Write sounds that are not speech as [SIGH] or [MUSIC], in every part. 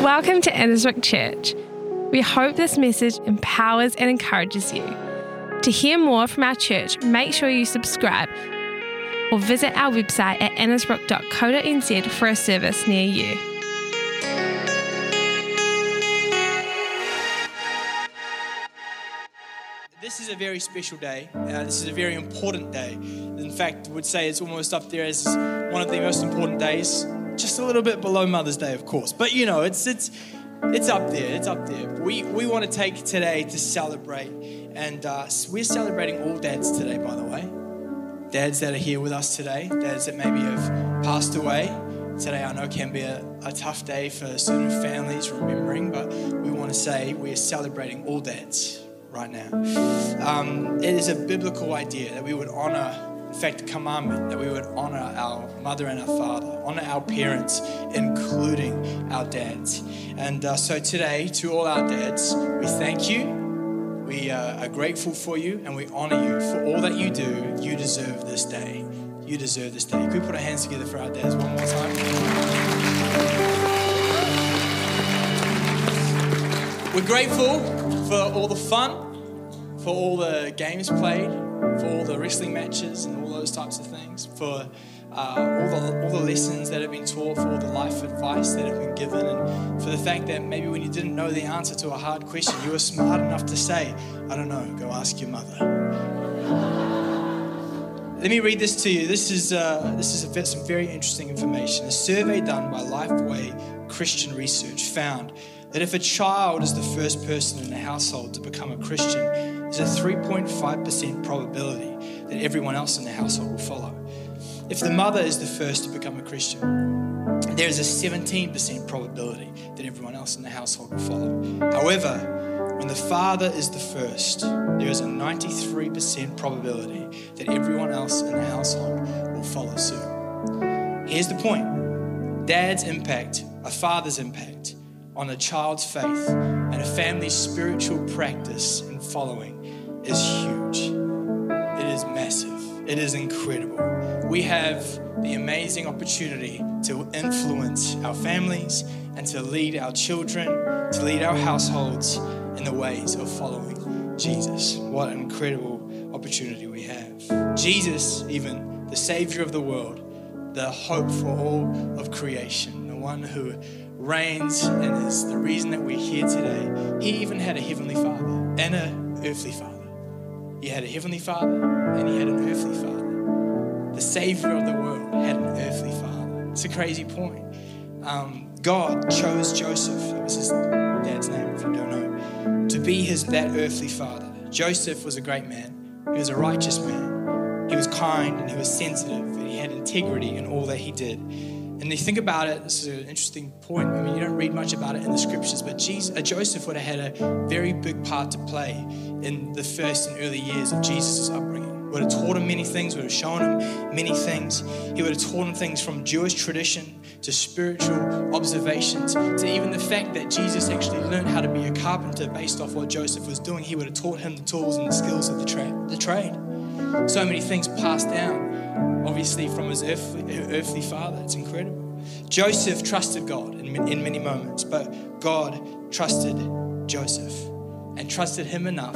Welcome to Annesbrook Church. We hope this message empowers and encourages you. To hear more from our church, make sure you subscribe or visit our website at annesbrook.co.nz for a service near you. This is a very special day. Uh, this is a very important day. In fact, I would say it's almost up there as one of the most important days. Just a little bit below Mother's Day, of course. But you know, it's it's it's up there. It's up there. We we want to take today to celebrate, and uh, we're celebrating all dads today, by the way. Dads that are here with us today, dads that maybe have passed away. Today, I know can be a, a tough day for certain families remembering, but we want to say we're celebrating all dads right now. Um, it is a biblical idea that we would honor, in fact, commandment that we would honor our mother and our father, honor our parents, including our dads. And uh, so today, to all our dads, we thank you. We uh, are grateful for you and we honor you for all that you do. You deserve this day. You deserve this day. Can we put our hands together for our dads one more time? We're grateful for all the fun, for all the games played, for all the wrestling matches and all those types of things, for uh, all, the, all the lessons that have been taught, for all the life advice that have been given, and for the fact that maybe when you didn't know the answer to a hard question, you were smart enough to say, I don't know, go ask your mother. Let me read this to you. This is, uh, this is a, some very interesting information. A survey done by Lifeway Christian Research found that if a child is the first person in the household to become a Christian, there's a 3.5% probability that everyone else in the household will follow. If the mother is the first to become a Christian, there's a 17% probability that everyone else in the household will follow. However, when the father is the first, there is a 93% probability that everyone else in the household will follow suit. Here's the point dad's impact, a father's impact on a child's faith and a family's spiritual practice and following is huge. It is massive. It is incredible. We have the amazing opportunity to influence our families and to lead our children, to lead our households in the ways of following Jesus. What an incredible opportunity we have. Jesus, even the Savior of the world, the hope for all of creation, the one who reigns and is the reason that we're here today. He even had a heavenly father and an earthly father. He had a heavenly father and he had an earthly father. The Savior of the world had an earthly father. It's a crazy point. Um, God chose Joseph, that was his dad's name, if you don't know, to be his that earthly father. Joseph was a great man. He was a righteous man. He was kind and he was sensitive and he had integrity in all that he did. And you think about it, this is an interesting point. I mean, you don't read much about it in the scriptures, but Jesus, uh, Joseph would have had a very big part to play in the first and early years of Jesus' upbringing. Would have taught him many things, would have shown him many things. He would have taught him things from Jewish tradition to spiritual observations to even the fact that Jesus actually learned how to be a carpenter based off what Joseph was doing. He would have taught him the tools and the skills of the, tra- the trade. So many things passed down, obviously, from his earthly, earthly father. It's incredible. Joseph trusted God in, in many moments, but God trusted Joseph and trusted him enough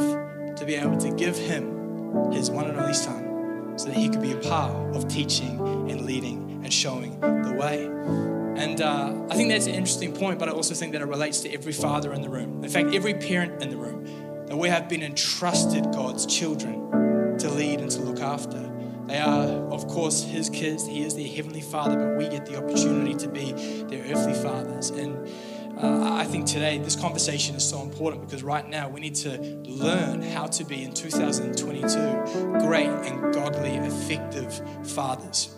to be able to give him his one and only son so that he could be a part of teaching and leading and showing the way. And uh, I think that's an interesting point, but I also think that it relates to every father in the room. In fact, every parent in the room, that we have been entrusted God's children to lead and to look after. They are, of course, His kids. He is their Heavenly Father, but we get the opportunity to be their earthly fathers. And uh, I think today this conversation is so important because right now we need to learn how to be in 2022 great and godly, effective fathers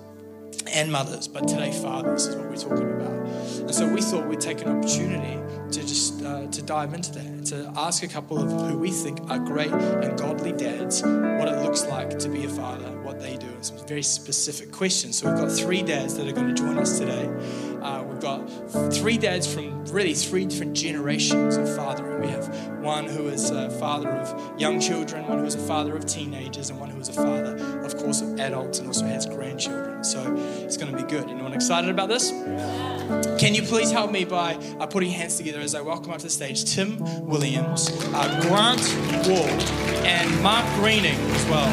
and mothers, but today fathers is what we're talking about. And so we thought we'd take an opportunity to just uh, to dive into that, to ask a couple of who we think are great and godly dads what it looks like to be a father, what they do, and some very specific questions. So we've got three dads that are going to join us today. Uh, we've got three dads from really three different generations of fathering. We have one who is a father of young children, one who is a father of teenagers, and one who is a father, of course, of adults and also has grandchildren. So it's going to be good. Anyone excited about this? Can you please help me by uh, putting hands together as I welcome up to the stage Tim Williams, uh, Grant Wall, and Mark Greening as well.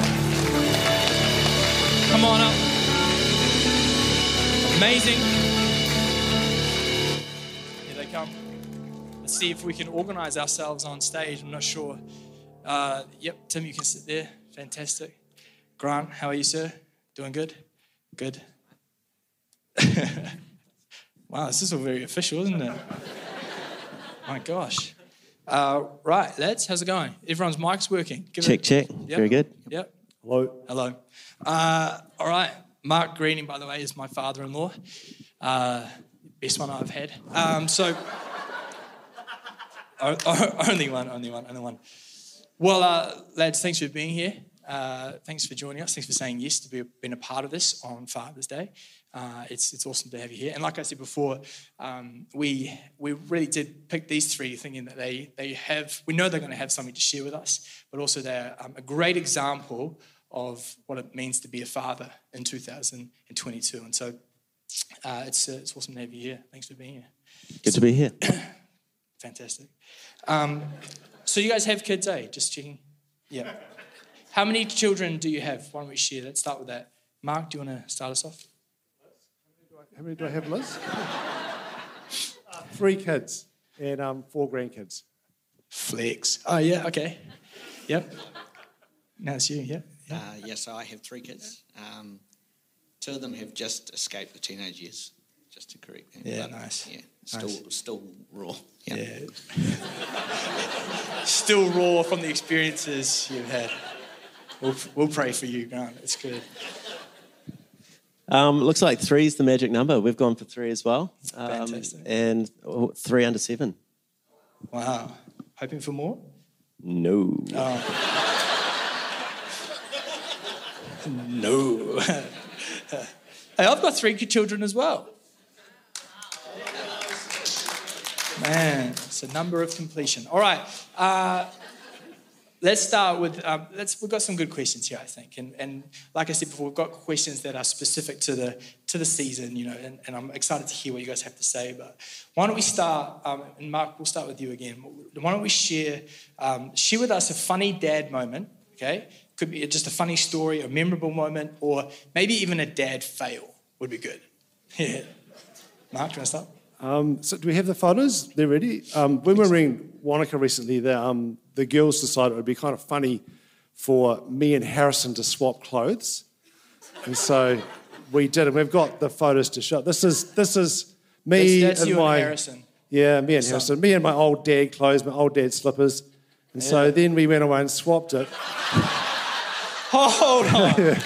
Come on up. Amazing. Here they come. Let's see if we can organize ourselves on stage. I'm not sure. Uh, yep, Tim, you can sit there. Fantastic. Grant, how are you, sir? Doing good? Good. [LAUGHS] wow, this is all very official, isn't it? My gosh. Uh, right, lads, how's it going? Everyone's mic's working. Give check, it. check. Yep. Very good. Yep. Hello. Hello. Uh, all right. Mark Greening, by the way, is my father-in-law. Uh, best one I've had. Um, so, [LAUGHS] [LAUGHS] only one, only one, only one. Well, uh, lads, thanks for being here. Uh, thanks for joining us. Thanks for saying yes to be, being a part of this on Father's Day. Uh, it's, it's awesome to have you here. And like I said before, um, we, we really did pick these three thinking that they, they have, we know they're going to have something to share with us, but also they're um, a great example of what it means to be a father in 2022. And so uh, it's, uh, it's awesome to have you here. Thanks for being here. Good to be here. [COUGHS] Fantastic. Um, so you guys have kids, eh? Just checking. Yeah. How many children do you have? Why don't we share? Let's start with that. Mark, do you want to start us off? How many do I have, Liz? [LAUGHS] Three kids and um, four grandkids. Flex. Oh, yeah, okay. Yep. Now it's you, yeah. Yeah, uh, yeah so I have three kids. Um, two of them have just escaped the teenage years, just to correct them. Yeah, but, nice. Yeah, still, nice. still raw. Yeah. yeah. [LAUGHS] still raw from the experiences you've had. We'll, we'll pray for you, Grant. It's good. Um, looks like three is the magic number. We've gone for three as well. Um, Fantastic. And three under seven. Wow. Hoping for more? No. Oh. [LAUGHS] no. [LAUGHS] hey, I've got three children as well. Man, it's a number of completion. All right. Uh, let's start with um, let's we've got some good questions here i think. And, and like i said before we've got questions that are specific to the to the season you know and, and i'm excited to hear what you guys have to say. But why don't we start um, and mark we'll start with you again. Why don't we share um, share with us a funny dad moment okay? Could be just a funny story a memorable moment or maybe even a dad fail would be good. [LAUGHS] Yeah. Mark do you want to start um, so do we have the photos? They're ready. Um, when we were in Wanaka recently, the, um, the girls decided it would be kind of funny for me and Harrison to swap clothes, and so we did. And we've got the photos to show. This is this is me that's, that's and my and Harrison. Yeah, me and Harrison. Me and my old dad clothes, my old dad slippers, and yeah. so then we went away and swapped it. [LAUGHS] Hold on. [LAUGHS] yeah.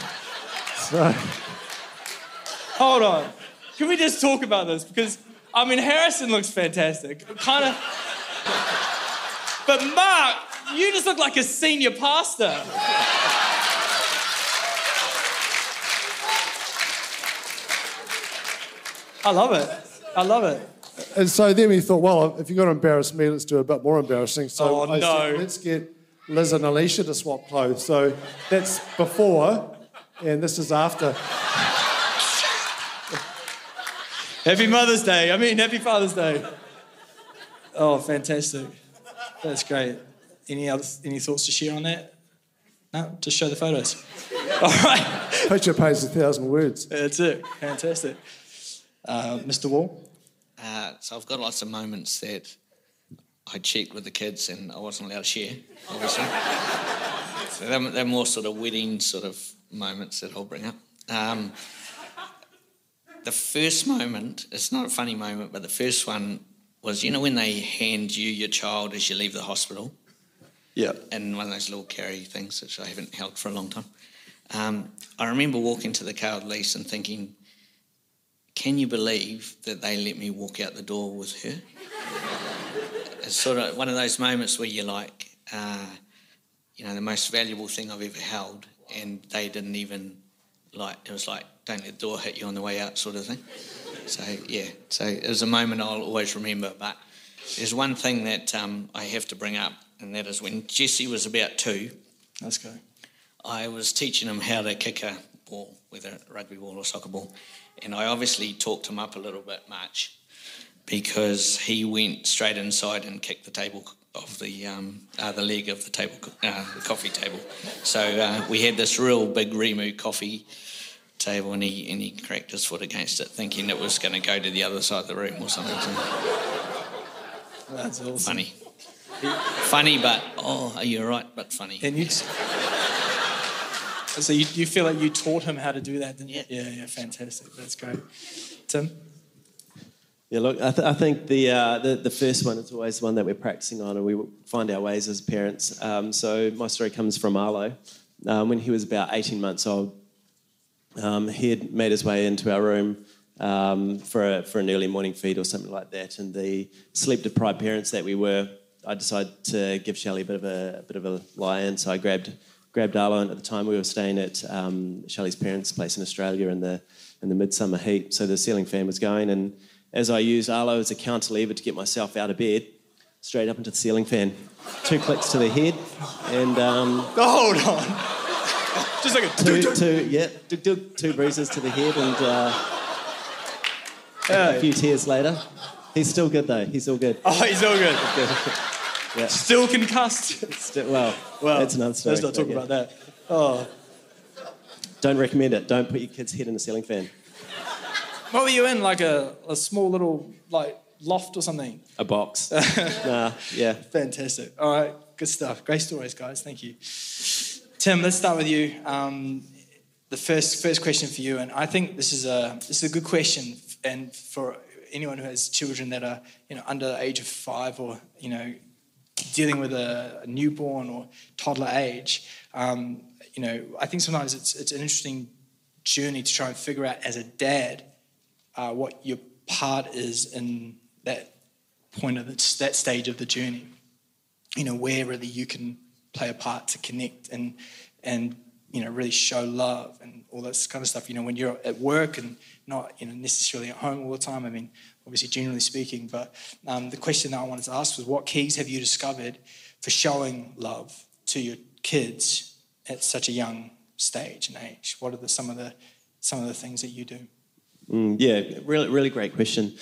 So. Hold on. Can we just talk about this because I mean, Harrison looks fantastic. Kind of. But Mark, you just look like a senior pastor. I love it. I love it. And so then we thought, well, if you're going to embarrass me, let's do a bit more embarrassing. So oh, I no. said, let's get Liz and Alicia to swap clothes. So that's before, and this is after. Happy Mother's Day. I mean, happy Father's Day. Oh, fantastic. That's great. Any other any thoughts to share on that? No, just show the photos. [LAUGHS] All right. Picture pays a thousand words. That's it. Fantastic. Uh, Mr. Wall? Uh, so I've got lots of moments that I checked with the kids and I wasn't allowed to share, obviously. so they're, they're, more sort of wedding sort of moments that I'll bring up. Um, the first moment, it's not a funny moment, but the first one was you know when they hand you your child as you leave the hospital? Yeah. And one of those little carry things, which I haven't held for a long time. Um, I remember walking to the car with Lisa and thinking, can you believe that they let me walk out the door with her? it's sort of one of those moments where you're like, uh, you know, the most valuable thing I've ever held, and they didn't even like, it was like, don't let the door hit you on the way out, sort of thing. So yeah, so it was a moment I'll always remember. But there's one thing that um, I have to bring up, and that is when Jesse was about two, Let's go. I was teaching him how to kick a ball, whether a rugby ball or soccer ball, and I obviously talked him up a little bit much because he went straight inside and kicked the table of the um, uh, the leg of the table, uh, the coffee table. So uh, we had this real big Rimu coffee table, and he and he cracked his foot against it, thinking it was going to go to the other side of the room or something. So That's awesome. funny, funny, but oh, are you right? But funny. And you. So you, you feel like you taught him how to do that, didn't you? Yeah. Yeah, yeah, fantastic. That's great. Tim? Yeah, look, I, th- I think the, uh, the the first one is always the one that we're practicing on, and we find our ways as parents. Um, so my story comes from Arlo. Um, when he was about 18 months old, um, he had made his way into our room um, for a, for an early morning feed or something like that, and the sleep deprived parents that we were, I decided to give Shelley a bit of a, a bit of a lie in. So I grabbed grabbed Arlo, and at the time we were staying at um, Shelley's parents' place in Australia in the in the midsummer heat. So the ceiling fan was going, and as I used Arlo as a counterlever to get myself out of bed, straight up into the ceiling fan. Two clicks to the head, and um, Oh, [LAUGHS] hold on. Just like a two, two, yeah, two bruises to the head, and uh, a few tears later. He's still good though. He's all good. Oh, he's all good. [LAUGHS] Yeah. Still concussed. Still, well, Well, that's another story. Let's not talk yeah. about that. Oh, Don't recommend it. Don't put your kid's head in a ceiling fan. What were you in? Like a, a small little like loft or something? A box. [LAUGHS] nah, yeah. Fantastic. All right, good stuff. Great stories, guys. Thank you. Tim, let's start with you. Um, the first first question for you, and I think this is a this is a good question, and for anyone who has children that are you know under the age of five or you know dealing with a, a newborn or toddler age. Um, you know, I think sometimes it's it's an interesting journey to try and figure out as a dad uh, what your part is in that point of the, that stage of the journey. You know, where really you can play a part to connect and and you know really show love and all this kind of stuff. You know, when you're at work and not you know necessarily at home all the time. I mean, obviously generally speaking. But um, the question that I wanted to ask was, what keys have you discovered for showing love to your kids at such a young stage and age? What are the, some of the some of the things that you do? Mm, yeah, really, really great question.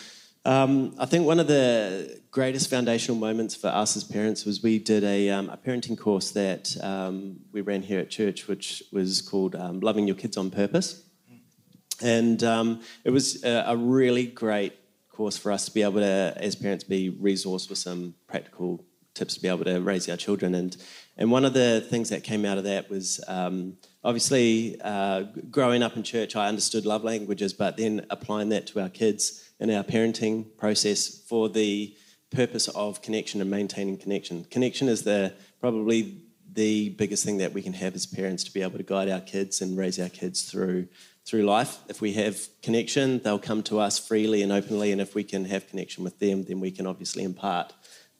Um, I think one of the greatest foundational moments for us as parents was we did a, um, a parenting course that um, we ran here at church, which was called um, Loving Your Kids on Purpose. And um, it was a, a really great course for us to be able to, as parents, be resourced with some practical tips to be able to raise our children. And and one of the things that came out of that was um, obviously uh, growing up in church, I understood love languages, but then applying that to our kids and our parenting process for the purpose of connection and maintaining connection. Connection is the probably the biggest thing that we can have as parents to be able to guide our kids and raise our kids through through life. If we have connection, they'll come to us freely and openly, and if we can have connection with them, then we can obviously impart.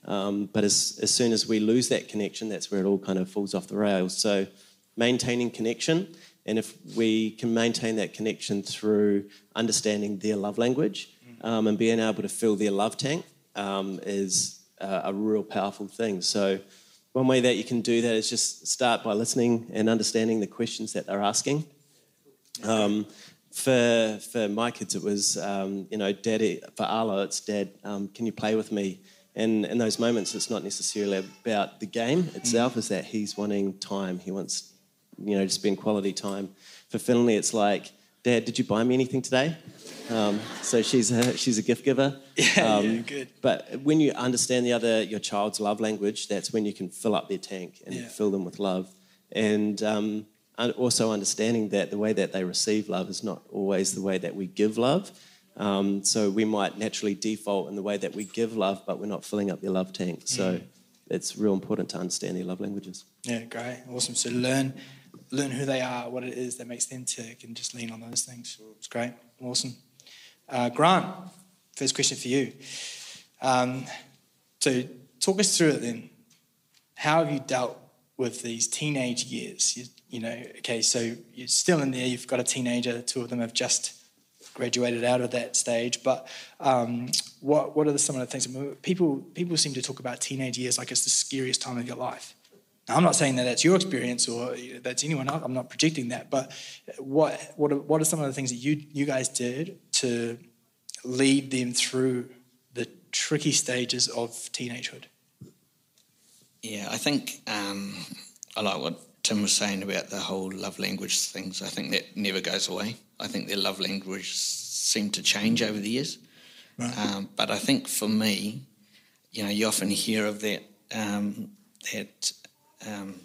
Um, but as, as soon as we lose that connection, that's where it all kind of falls off the rails. So maintaining connection, and if we can maintain that connection through understanding their love language um, and being able to fill their love tank, um, is a, a real powerful thing. So one way that you can do that is just start by listening and understanding the questions that they're asking. Um, for for my kids, it was um, you know, Daddy. For Arlo, it's Dad. Um, can you play with me? And in those moments, it's not necessarily about the game itself. Is that he's wanting time? He wants you know to spend quality time. For Finley, it's like, Dad, did you buy me anything today? Um, so she's a, she's a gift giver. [LAUGHS] Yeah, Um, yeah, good. But when you understand the other your child's love language, that's when you can fill up their tank and Yeah. fill them with love. And um, also understanding that the way that they receive love is not always the way that we give love. Um, so we might naturally default in the way that we give love, but we're not filling up their love tank. So it's real important to understand their love languages. Yeah, great, awesome. So learn, learn who they are, what it is that makes them tick, and just lean on those things. It's great, awesome. Uh, Grant, first question for you. Um, so talk us through it then. How have you dealt with these teenage years? You, you know, okay, so you're still in there. You've got a teenager. Two of them have just graduated out of that stage. But um, what what are the, some of the things people people seem to talk about teenage years like it's the scariest time of your life. Now, I'm not saying that that's your experience or that's anyone else. I'm not projecting that. But what what are, what are some of the things that you you guys did to lead them through the tricky stages of teenagehood? Yeah, I think um, I like what Tim was saying about the whole love language things. I think that never goes away. I think their love language seem to change over the years. Right. Um, but I think for me, you know, you often hear of that um, that um,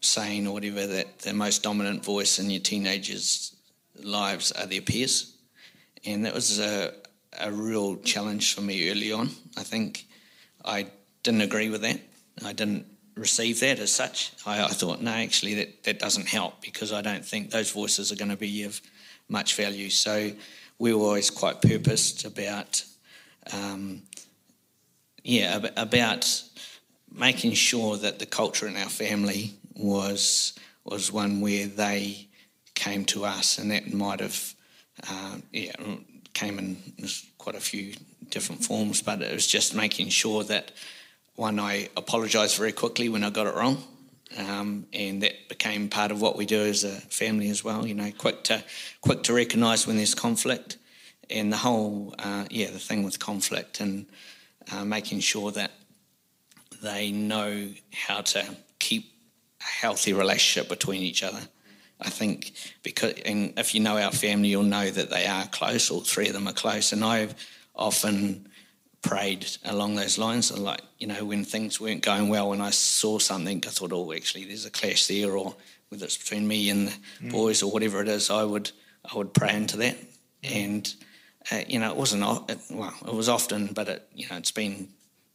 saying or whatever that the most dominant voice in your teenagers' lives are their peers, and that was a a real challenge for me early on. I think I didn't agree with that. I didn't receive that as such. I, I, thought, no, actually, that, that doesn't help because I don't think those voices are going to be of much value. So we were always quite purposed about, um, yeah, about making sure that the culture in our family was was one where they came to us, and that might have, uh, yeah, came in quite a few different forms, but it was just making sure that one, I apologised very quickly when I got it wrong. Um, and that became part of what we do as a family as well. You know, quick to quick to recognise when there's conflict, and the whole uh, yeah the thing with conflict and uh, making sure that they know how to keep a healthy relationship between each other. I think because and if you know our family, you'll know that they are close. All three of them are close, and I've often prayed along those lines. Like, you know, when things weren't going well, when I saw something, I thought, oh, actually, there's a clash there, or whether it's between me and the mm. boys or whatever it is, I would I would pray into that. And uh, you know, it wasn't it, well, it was often, but it you know, it's been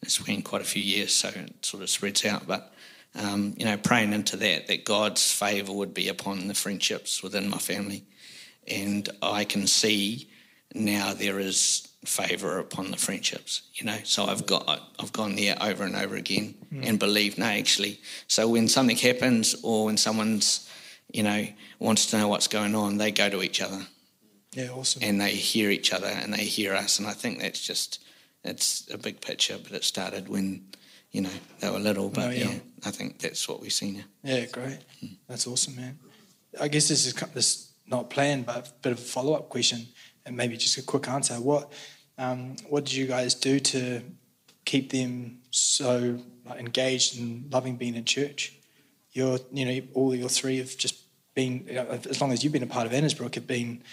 it's been quite a few years, so it sort of spreads out. But um, you know, praying into that, that God's favour would be upon the friendships within my family, and I can see now there is favour upon the friendships, you know. So I've got I've gone there over and over again mm. and believed no, actually. So when something happens or when someone's, you know, wants to know what's going on, they go to each other. Yeah, awesome. And they hear each other and they hear us, and I think that's just it's a big picture, but it started when you know they were little. But oh, yeah. yeah. I think that's what we've seen now. Yeah, great. Mm. That's awesome, man. I guess this is this not planned, but a bit of a follow up question and maybe just a quick answer. What um, what did you guys do to keep them so engaged and loving being in church? You're, you know, all your three have just been, you know, as long as you've been a part of Annesbrook, have been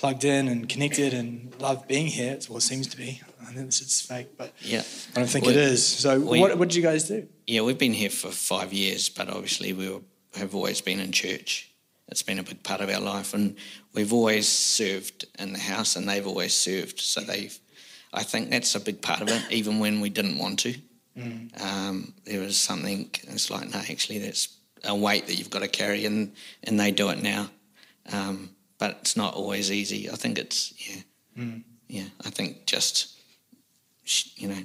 plugged in and connected and love being here. It's what it seems to be. I think it's fake, but yeah, I don't think we, it is. So, we, what, what did you guys do? Yeah, we've been here for five years, but obviously we were, have always been in church. It's been a big part of our life, and we've always served in the house, and they've always served. So they've, I think that's a big part of it. Even when we didn't want to, mm. um, there was something. It's like no, actually, that's a weight that you've got to carry, and and they do it now. Um, but it's not always easy. I think it's yeah, mm. yeah. I think just you know,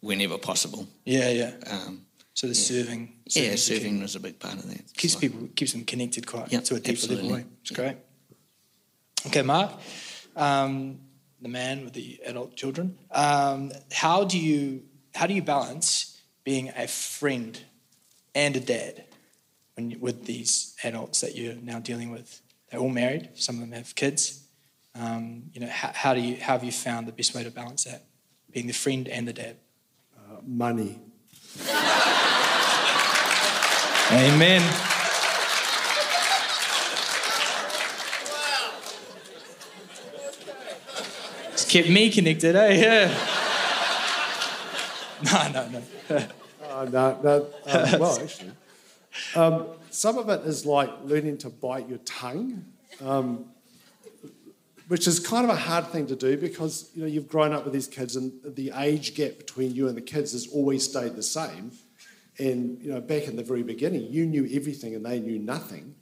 whenever possible. Yeah, yeah. Um, so the yeah. serving, serving, yeah, serving was a big part of that. Keeps people keeps them connected quite yep, to a deeper level. It's yep. great. Okay, Mark, um, the man with the adult children. Um, how do you how do you balance being a friend and a dad when with these adults that you're now dealing with? They're all married. Some of them have kids. Um, you know, how, how, do you how have you found the best way to balance that, being the friend and the dad? Uh, money. Amen. It's kept me connected, eh? Yeah. [LAUGHS] No, no, no. [LAUGHS] uh, no, no. Um, well, actually, um, some of it is like learning to bite your tongue, um, which is kind of a hard thing to do because you know you've grown up with these kids, and the age gap between you and the kids has always stayed the same. And you know, back in the very beginning, you knew everything and they knew nothing,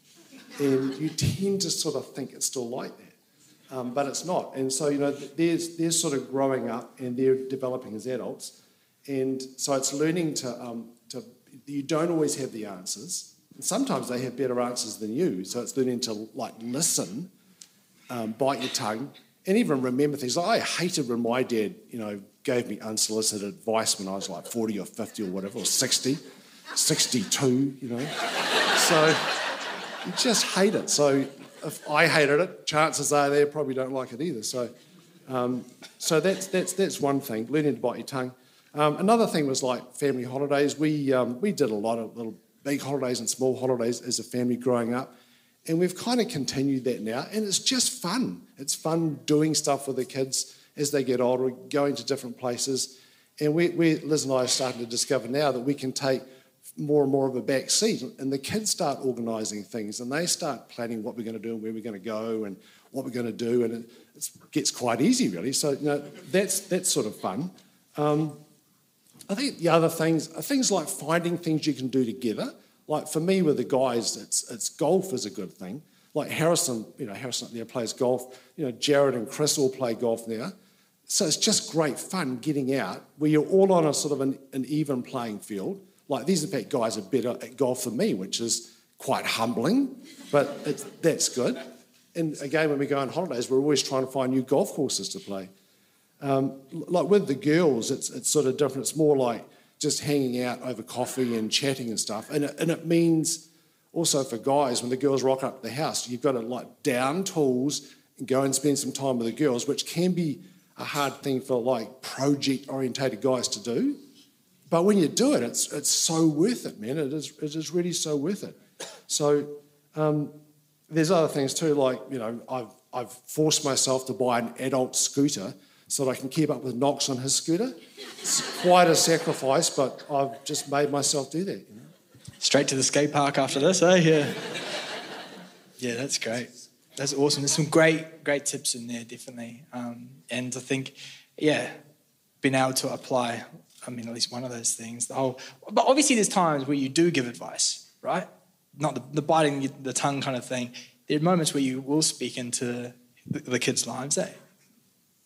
and you tend to sort of think it's still like that, um, but it's not. And so you know, they're they're sort of growing up and they're developing as adults, and so it's learning to um, you don't always have the answers. And sometimes they have better answers than you, so it's learning to like listen um, bite your tongue, and even remember things. Like I hated when my dad, you know, gave me unsolicited advice when I was like 40 or 50 or whatever, or 60, 62, you know. So you just hate it. So if I hated it, chances are they probably don't like it either. So, um, so that's, that's, that's one thing, learning to bite your tongue. Um, another thing was like family holidays. We, um, we did a lot of little big holidays and small holidays as a family growing up. And we've kind of continued that now. And it's just fun. It's fun doing stuff with the kids as they get older, going to different places. And we, we Liz and I are starting to discover now that we can take more and more of a back seat. And the kids start organising things and they start planning what we're going to do and where we're going to go and what we're going to do. And it gets quite easy, really. So, you know, that's, that's sort of fun. Um, I think the other things are things like finding things you can do together. Like for me with the guys, it's, it's golf is a good thing. Like Harrison, you know, Harrison there plays golf. You know, Jared and Chris all play golf there. So it's just great fun getting out where you're all on a sort of an, an even playing field. Like these, in fact, guys are better at golf than me, which is quite humbling, but that's good. And again, when we go on holidays, we're always trying to find new golf courses to play. Um, like with the girls, it's, it's sort of different. It's more like just hanging out over coffee and chatting and stuff. And it, and it means also for guys, when the girls rock up the house, you've got to like down tools and go and spend some time with the girls, which can be a hard thing for like project orientated guys to do. But when you do it, it's, it's so worth it, man. It is, it is really so worth it. So um, there's other things too, like, you know, I've, I've forced myself to buy an adult scooter so that I can keep up with Knox on his scooter. It's quite a sacrifice, but I've just made myself do that. You know? Straight to the skate park after this, eh? Yeah. Yeah, that's great. That's awesome. There's some great, great tips in there, definitely. Um, and I think, yeah, being able to apply, I mean, at least one of those things. The whole, but obviously, there's times where you do give advice, right? Not the, the biting the tongue kind of thing. There are moments where you will speak into the, the kids' lives, eh?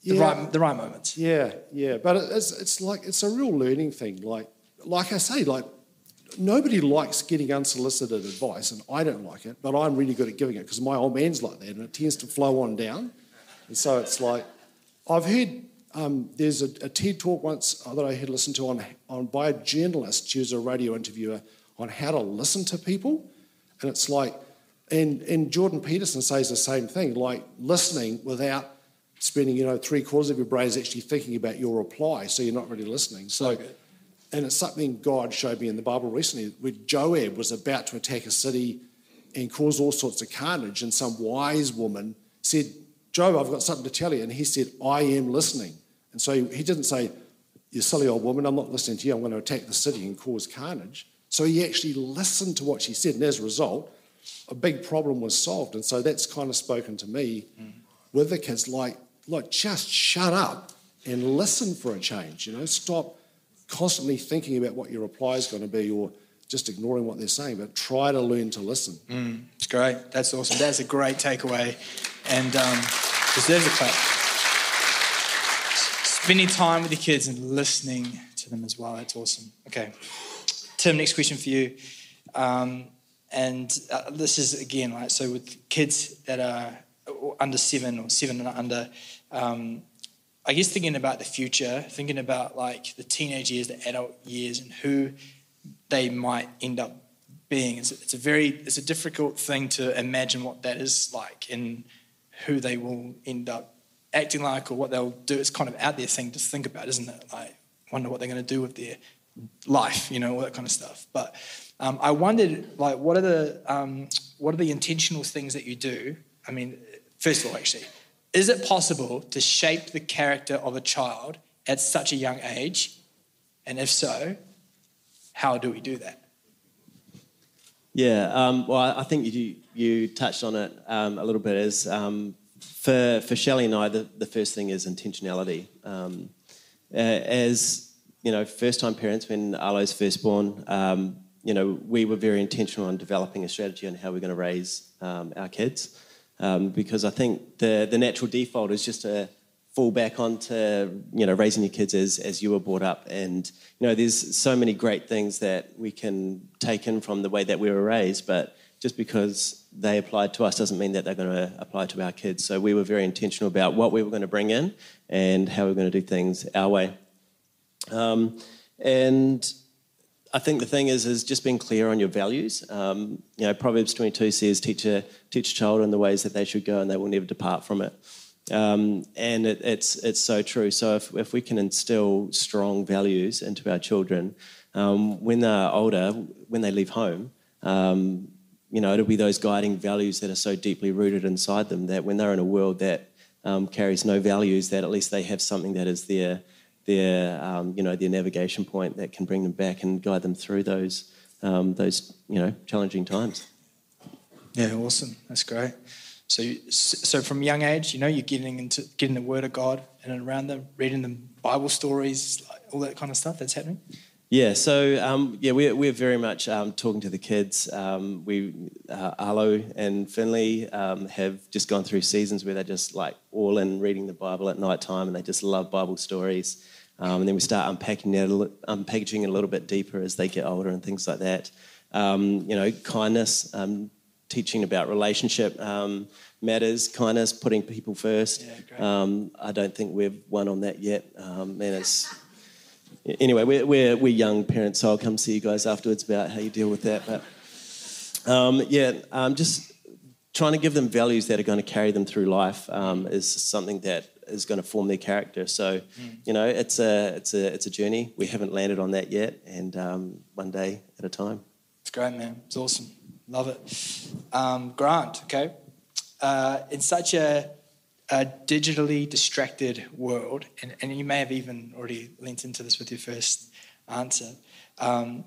The yeah. right the right moments. Yeah, yeah. But it's it's like it's a real learning thing. Like like I say, like nobody likes getting unsolicited advice, and I don't like it, but I'm really good at giving it because my old man's like that, and it tends to flow on down. And so it's like I've heard um, there's a, a, TED talk once that I had listened to on, on by a journalist. She was a radio interviewer on how to listen to people, and it's like, and and Jordan Peterson says the same thing, like listening without spending, you know, three quarters of your brain is actually thinking about your reply, so you're not really listening. So, okay. and it's something God showed me in the Bible recently, where Joab was about to attack a city and cause all sorts of carnage, and some wise woman said, Job, I've got something to tell you. And he said, I am listening. And so he, didn't say, You silly old woman, I'm not listening to you, I'm going to attack the city and cause carnage. So he actually listened to what she said, and as a result, a big problem was solved. And so that's kind of spoken to me mm. with the kids like, look, just shut up and listen for a change. You know, stop constantly thinking about what your reply is going to be or just ignoring what they're saying, but try to learn to listen. Mm, it's great. That's awesome. That's a great takeaway and um, deserves a clap. Spending time with your kids and listening to them as well. That's awesome. Okay. Tim, next question for you. Um, and uh, this is again, right? So with kids that are under seven or seven and under, um, I guess thinking about the future, thinking about like the teenage years, the adult years, and who they might end up being. It's, it's a very, it's a difficult thing to imagine what that is like and who they will end up acting like or what they'll do. It's kind of out there thing to think about, isn't it? Like, wonder what they're going to do with their life, you know, all that kind of stuff. But um, I wondered, like, what are the um, what are the intentional things that you do? I mean, first of all, actually, is it possible to shape the character of a child at such a young age? And if so, how do we do that? Yeah, um, well, I think you, you touched on it um, a little bit. As um, for for Shelley and I, the, the first thing is intentionality. Um, as you know, first time parents when Arlo's first born, um, you know, we were very intentional on developing a strategy on how we're going to raise um, our kids um, because I think the, the natural default is just to fall back onto you know raising your kids as, as you were brought up and you know there's so many great things that we can take in from the way that we were raised but just because they applied to us doesn't mean that they're going to apply to our kids. So we were very intentional about what we were going to bring in and how we are going to do things our way. Um, and I think the thing is, is just being clear on your values. Um, you know, Proverbs 22 says, teach a, teach a child in the ways that they should go and they will never depart from it. Um, and it, it's, it's so true. So if, if we can instill strong values into our children, um, when they're older, when they leave home, um, you know, it'll be those guiding values that are so deeply rooted inside them that when they're in a world that um, carries no values, that at least they have something that is their, their, um, you know, their navigation point that can bring them back and guide them through those, um, those, you know, challenging times. Yeah, awesome. That's great. So, so from young age, you know, you're getting into getting the Word of God and around them, reading them Bible stories, like all that kind of stuff. That's happening. Yeah, so um, yeah, we're, we're very much um, talking to the kids. Um, we uh, Arlo and Finley um, have just gone through seasons where they're just like all in reading the Bible at night time, and they just love Bible stories. Um, and then we start unpacking that, unpackaging it a little bit deeper as they get older and things like that. Um, you know, kindness, teaching about relationship matters, kindness, putting people first. Yeah, I don't think we've won on that yet, and it's anyway, we're, we're, we're young parents, so I'll come see you guys afterwards about how you deal with that. But um, yeah, um, just trying to give them values that are going to carry them through life um, is something that is going to form their character. So, mm. you know, it's a it's a it's a journey. We haven't landed on that yet, and um, one day at a time. It's great, man. It's awesome. Love it. Um, Grant, okay. Uh, in such a a digitally distracted world, and, and you may have even already linked into this with your first answer. Um,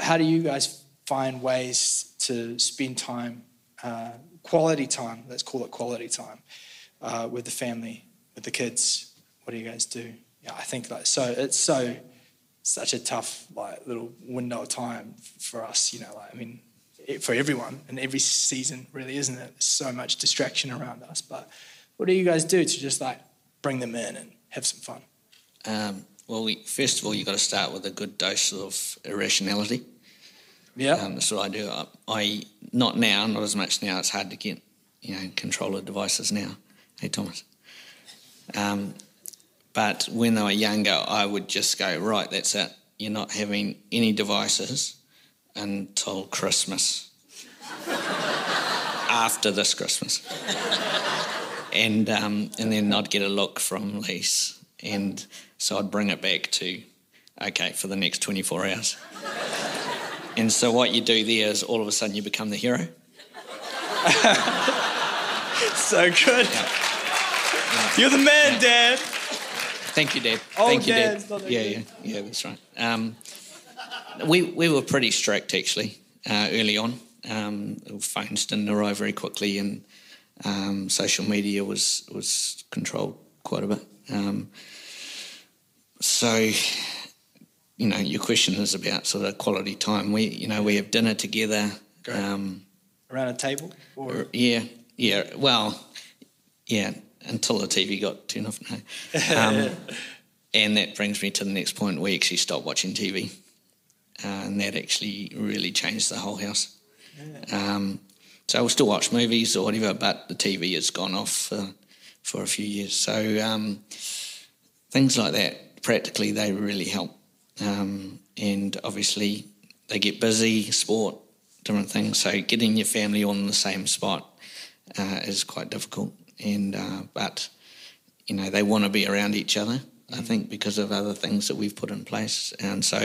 how do you guys find ways to spend time, uh, quality time, let's call it quality time, uh, with the family, with the kids? What do you guys do? Yeah, I think like so. It's so such a tough like little window of time for us. You know, like I mean, for everyone and every season, really, isn't it? There's so much distraction around us, but what do you guys do to just like bring them in and have some fun? Um, well, we, first of all, you've got to start with a good dose of irrationality. Yeah. Um, that's what I do. I, I, not now, not as much now. It's hard to get, you know, controller devices now. Hey, Thomas. Um, but when they were younger, I would just go, right, that's it. You're not having any devices until Christmas. [LAUGHS] After this Christmas and um, and then I'd get a look from Lise, and so I'd bring it back to okay for the next 24 hours. and so what you do there is all of a sudden you become the hero. [LAUGHS] so good. Yeah. You're the man, Dad. Thank you, Dad. Oh, Thank you, Dad. Yeah, yeah, yeah. That's right. Um, we we were pretty strict actually uh, early on. Um, phones didn't arrive very quickly, and um, social media was was controlled quite a bit. Um, so, you know, your question is about sort of quality time. We, you know, we have dinner together. Um, Around a table? Or? Yeah, yeah. Well, yeah, until the TV got turned off. No. [LAUGHS] Um, and that brings me to the next point. We actually stopped watching TV. Uh, and that actually really changed the whole house. Um, so we'll still watch movies or whatever, but the TV has gone off for, for a few years. So um, things like that, practically, they really help. Um, and obviously, they get busy, sport, different things. So getting your family on the same spot uh, is quite difficult. And uh, but you know they want to be around each other. I mm. think because of other things that we've put in place. And so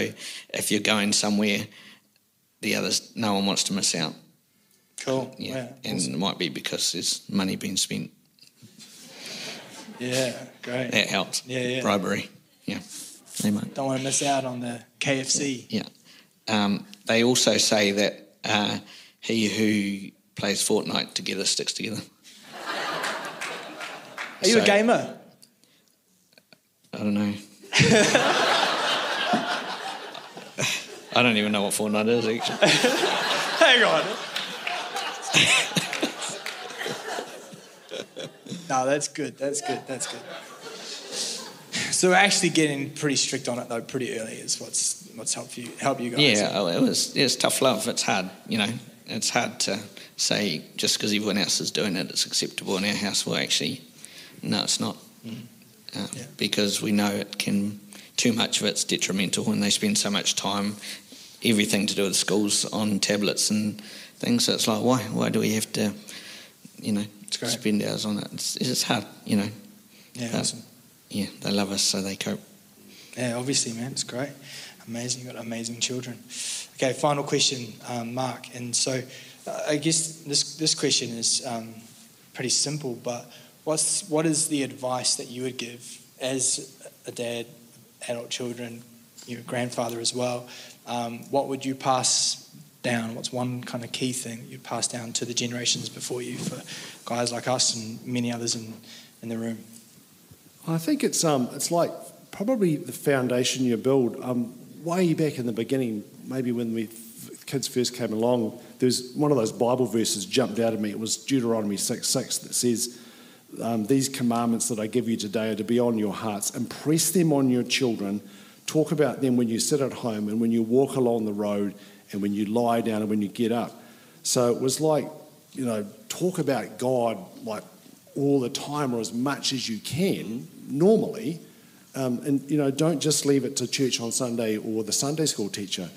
if you're going somewhere, the others, no one wants to miss out. Cool. Yeah. yeah and awesome. it might be because there's money being spent. Yeah, great. That helps. Yeah, yeah. Bribery. Yeah. They might. Don't want to miss out on the KFC. Yeah. Um, they also say that uh, he who plays Fortnite together sticks together. Are you so, a gamer? I don't know. I don't even know what Fortnite is actually. [LAUGHS] Hang on. [LAUGHS] no, that's good. That's good. That's good. So we're actually getting pretty strict on it though, pretty early is what's what's helped you help you guys. Yeah, oh, it was it's tough love. It's hard, you know. it's hard to say just because everyone else is doing it, it's acceptable in our house. Well, actually, no, it's not. Uh, Yeah. Because we know it can, too much of it's detrimental when they spend so much time, everything to do with schools on tablets and things. So it's like, why, why do we have to, you know, spend hours on it? It's, it's hard, you know. Yeah, But, awesome. Yeah, they love us, so they cope. Yeah, obviously, man, it's great. Amazing, you've got amazing children. Okay, final question, um, Mark. And so, uh, I guess this this question is um, pretty simple, but what's what is the advice that you would give as a dad, adult children, your grandfather as well? Um, what would you pass down? What's one kind of key thing you'd pass down to the generations before you for guys like us and many others in in the room? I think it's um, it's like probably the foundation you build. Um, way back in the beginning, maybe when we kids first came along, there was one of those Bible verses jumped out at me. It was Deuteronomy six six that says, um, "These commandments that I give you today are to be on your hearts. Impress them on your children. Talk about them when you sit at home and when you walk along the road and when you lie down and when you get up." So it was like, you know, talk about God like all the time or as much as you can normally. Um, and, you know, don't just leave it to church on Sunday or the Sunday school teacher.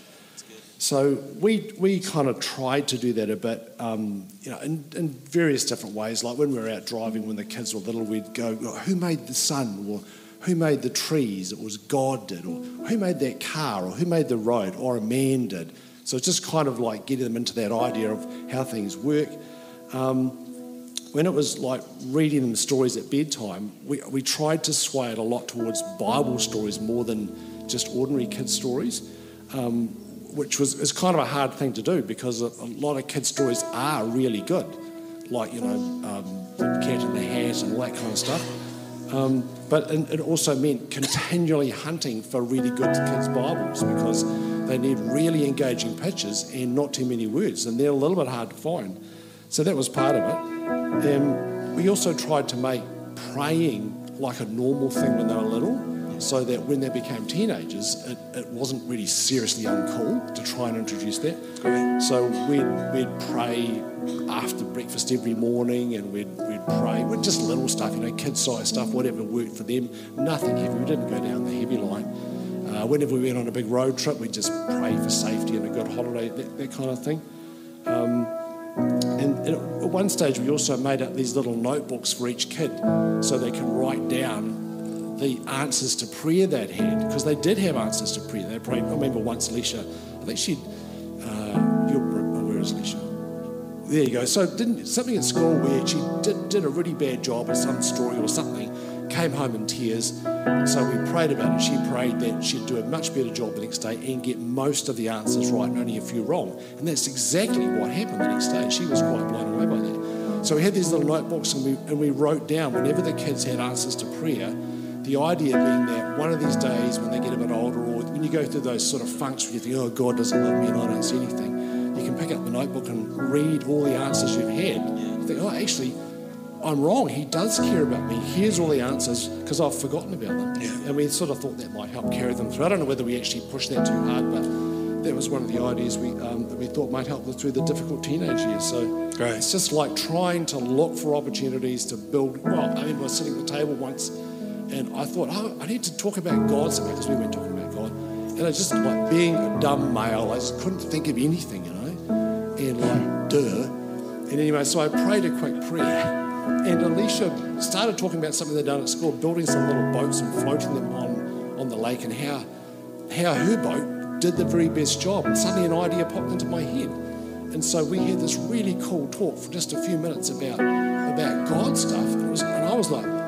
So we, we kind of tried to do that a bit, um, you know, in, in various different ways. Like when we were out driving when the kids were little, we'd go, "Oh, who made the sun? Or who made the trees? It was God did. Or who made that car? Or who made the road? Or a man did. So it's just kind of like getting them into that idea of how things work. Um, when it was like reading them stories at bedtime, we, we tried to sway it a lot towards Bible stories more than just ordinary kids' stories, um, which was is kind of a hard thing to do because a, a lot of kids' stories are really good, like you know um, Cat in the Hat and all that kind of stuff. Um, but it it also meant continually hunting for really good kids' Bibles because they need really engaging pictures and not too many words, and they're a little bit hard to find. So that was part of it. Um, we also tried to make praying like a normal thing when they were little, so that when they became teenagers, it, it wasn't really seriously uncool to try and introduce that. So we'd, we'd pray after breakfast every morning, and we'd, we'd pray with just little stuff, you know, kid-sized stuff, whatever worked for them. Nothing heavy. We didn't go down the heavy line. Uh, whenever we went on a big road trip, we'd just pray for safety and a good holiday, that, that kind of thing. Um, and at one stage, we also made up these little notebooks for each kid so they can write down the answers to prayer they'd had, because they did have answers to prayer. They prayed. I remember once Alicia, I think she'd, uh, oh, where is Alicia? There you go. So didn't something at school where she did, did a really bad job at some story or something, came home in tears. So we prayed about it. She prayed that she'd do a much better job the next day and get most of the answers right and only a few wrong. And that's exactly what happened the next day. She was quite blown away by that. So we had these little notebooks and we, and we wrote down whenever the kids had answers to prayer, the idea being that one of these days when they get a bit older or when you go through those sort of funks where you think, oh, God doesn't love me and I don't see anything, you can pick up the notebook and read all the answers you've had. You think, oh, actually, I'm wrong. He does care about me. Here's all the answers because I've forgotten about them. Yeah. And we sort of thought that might help carry them through. I don't know whether we actually pushed that too hard, but that was one of the ideas we, um, that we thought might help them through the difficult teenage years. So Great. it's just like trying to look for opportunities to build. Well, I I was sitting at the table once and I thought, oh, I need to talk about God because we weren't talking about God. And I just like being a dumb male, I just couldn't think of anything, you know? And like, duh. And anyway, so I prayed a quick prayer. And Alicia started talking about something they'd done at school, building some little boats and floating them on, on the lake, and how, how her boat did the very best job. And suddenly an idea popped into my head. And so we had this really cool talk for just a few minutes about, about God stuff. And, was, and I was like,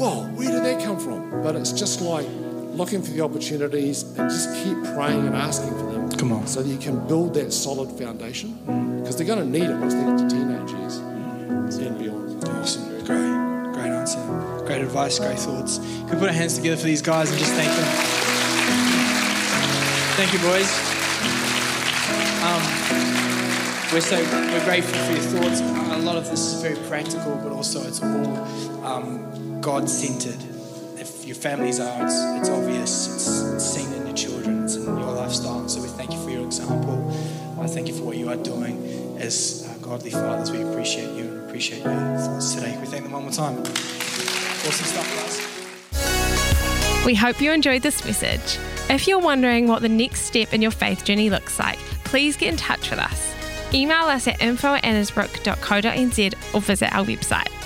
whoa, where did that come from? But it's just like looking for the opportunities and just keep praying and asking for them. Come on. So that you can build that solid foundation. Because they're going to need it once they get to teenage years and beyond. Awesome. Great. Great answer. Great advice. Great thoughts. Can we put our hands together for these guys and just thank them? Thank you, boys. Um, we're so we're grateful for your thoughts. A lot of this is very practical, but also it's all um, God-centered. If your families are, it's, it's obvious. It's, seen in your children. It's in your lifestyle. So we thank you for your example. I thank you for what you are doing. as uh, godly fathers, we appreciate you and appreciate your thoughts today. We thank them one more time. Awesome stuff, guys. We hope you enjoyed this message. If you're wondering what the next step in your faith journey looks like, please get in touch with us. Email us at info at or visit our website.